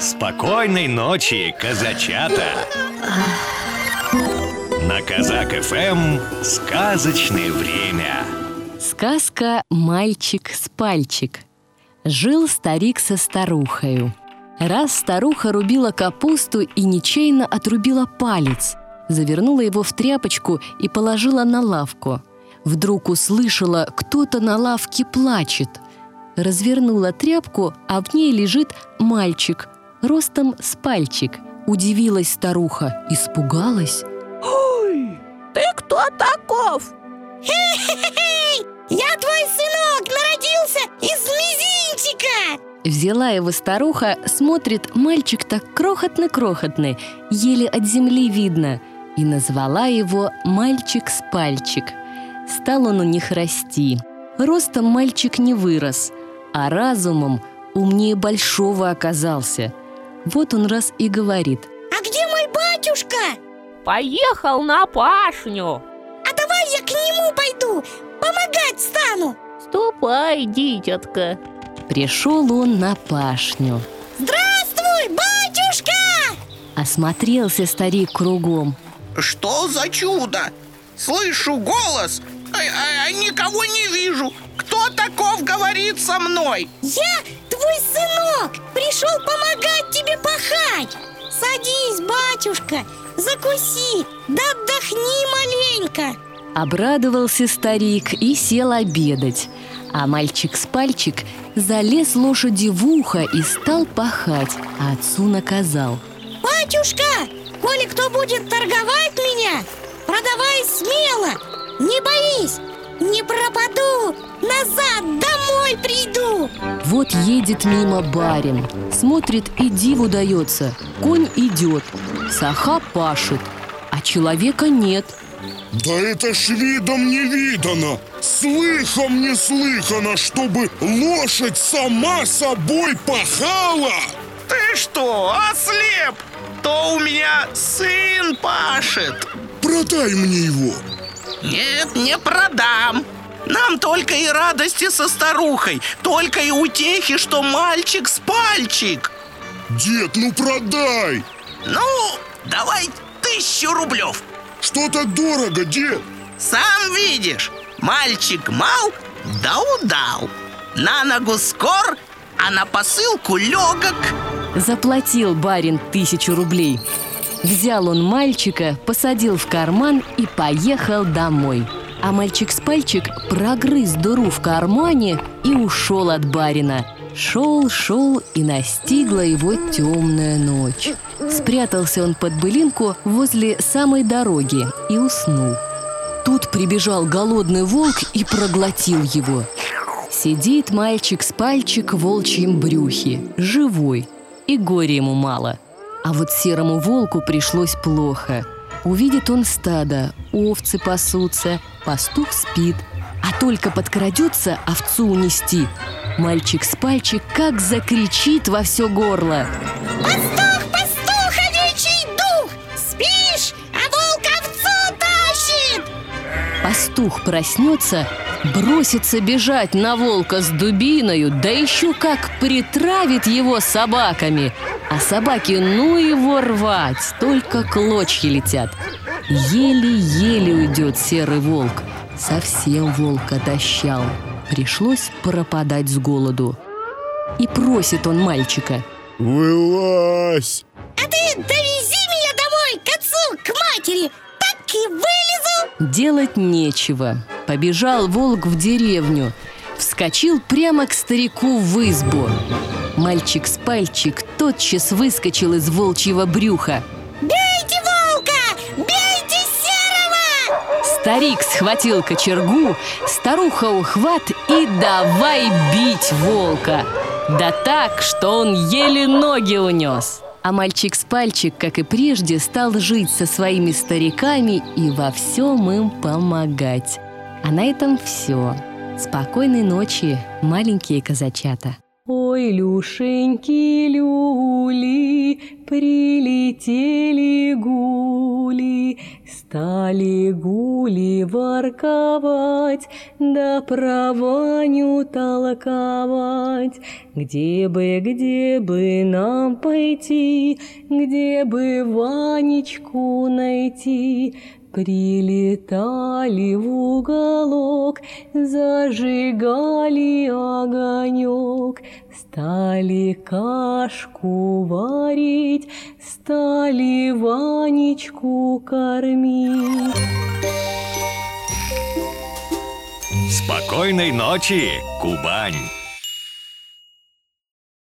Спокойной ночи, казачата! На Казак ФМ сказочное время. Сказка «Мальчик с пальчик». Жил старик со старухою. Раз старуха рубила капусту и нечаянно отрубила палец, завернула его в тряпочку и положила на лавку. Вдруг услышала, кто-то на лавке плачет. Развернула тряпку, а в ней лежит мальчик, ростом с пальчик. Удивилась старуха, испугалась. Ой, ты кто таков? Я твой сынок, народился из мизинчика Взяла его старуха, смотрит, мальчик так крохотный-крохотный, еле от земли видно, и назвала его «Мальчик с пальчик». Стал он у них расти. Ростом мальчик не вырос, а разумом умнее большого оказался. Вот он раз и говорит А где мой батюшка? Поехал на пашню А давай я к нему пойду, помогать стану Ступай, дитятка Пришел он на пашню Здравствуй, батюшка! Осмотрелся старик кругом Что за чудо? Слышу голос, а, а- а никого не вижу. Кто таков говорит со мной? Я твой сынок, пришел помогать тебе пахать. Садись, батюшка, закуси, да отдохни маленько. Обрадовался старик и сел обедать. А мальчик с пальчик залез лошади в ухо и стал пахать А отцу наказал. Батюшка, коли кто будет торговать меня, продавай смело, не боись, не пропаду, назад домой приду Вот едет мимо барин Смотрит и диву дается Конь идет, саха пашет А человека нет Да это ж видом не видано, слыхом не слыхано, чтобы лошадь сама собой пахала. Ты что, ослеп? То у меня сын пашет. Продай мне его. Нет, не продам. Нам только и радости со старухой, только и утехи, что мальчик с пальчик. Дед, ну продай. Ну, давай тысячу рублев. Что так дорого, дед? Сам видишь, мальчик мал, да удал. На ногу скор, а на посылку легок. Заплатил барин тысячу рублей Взял он мальчика, посадил в карман и поехал домой А мальчик с пальчик прогрыз дыру в кармане и ушел от барина Шел, шел и настигла его темная ночь Спрятался он под былинку возле самой дороги и уснул Тут прибежал голодный волк и проглотил его Сидит мальчик с пальчик в волчьем брюхе, живой, и горя ему мало. А вот серому волку пришлось плохо. Увидит он стадо, овцы пасутся, пастух спит, а только подкрадется овцу унести. Мальчик с пальчик как закричит во все горло. Пастух, пастух, овечий дух, спишь, а волк овцу тащит Пастух проснется, бросится бежать на волка с дубиною, да еще как притравит его собаками. А собаки, ну его рвать, только клочья летят. Еле-еле уйдет серый волк, совсем волк отощал. Пришлось пропадать с голоду. И просит он мальчика. Вылазь. А ты довези меня домой, к отцу, к матери Так и вылезу Делать нечего. Побежал волк в деревню. Вскочил прямо к старику в избу. Мальчик с пальчик тотчас выскочил из волчьего брюха. Бейте волка, бейте серого Старик схватил кочергу, старуха ухват и давай бить волка. Да так, что он еле ноги унес. А мальчик с пальчик, как и прежде, стал жить со своими стариками и во всем им помогать. А на этом все. Спокойной ночи, маленькие казачата. Люшеньки, люли, прилетели гули, Стали гули ворковать, да про Ваню толковать. Где бы, где бы нам пойти, где бы Ванечку найти? Прилетали в уголок, зажигали огонек, Стали кашку варить, стали Ванечку кормить. Спокойной ночи, Кубань!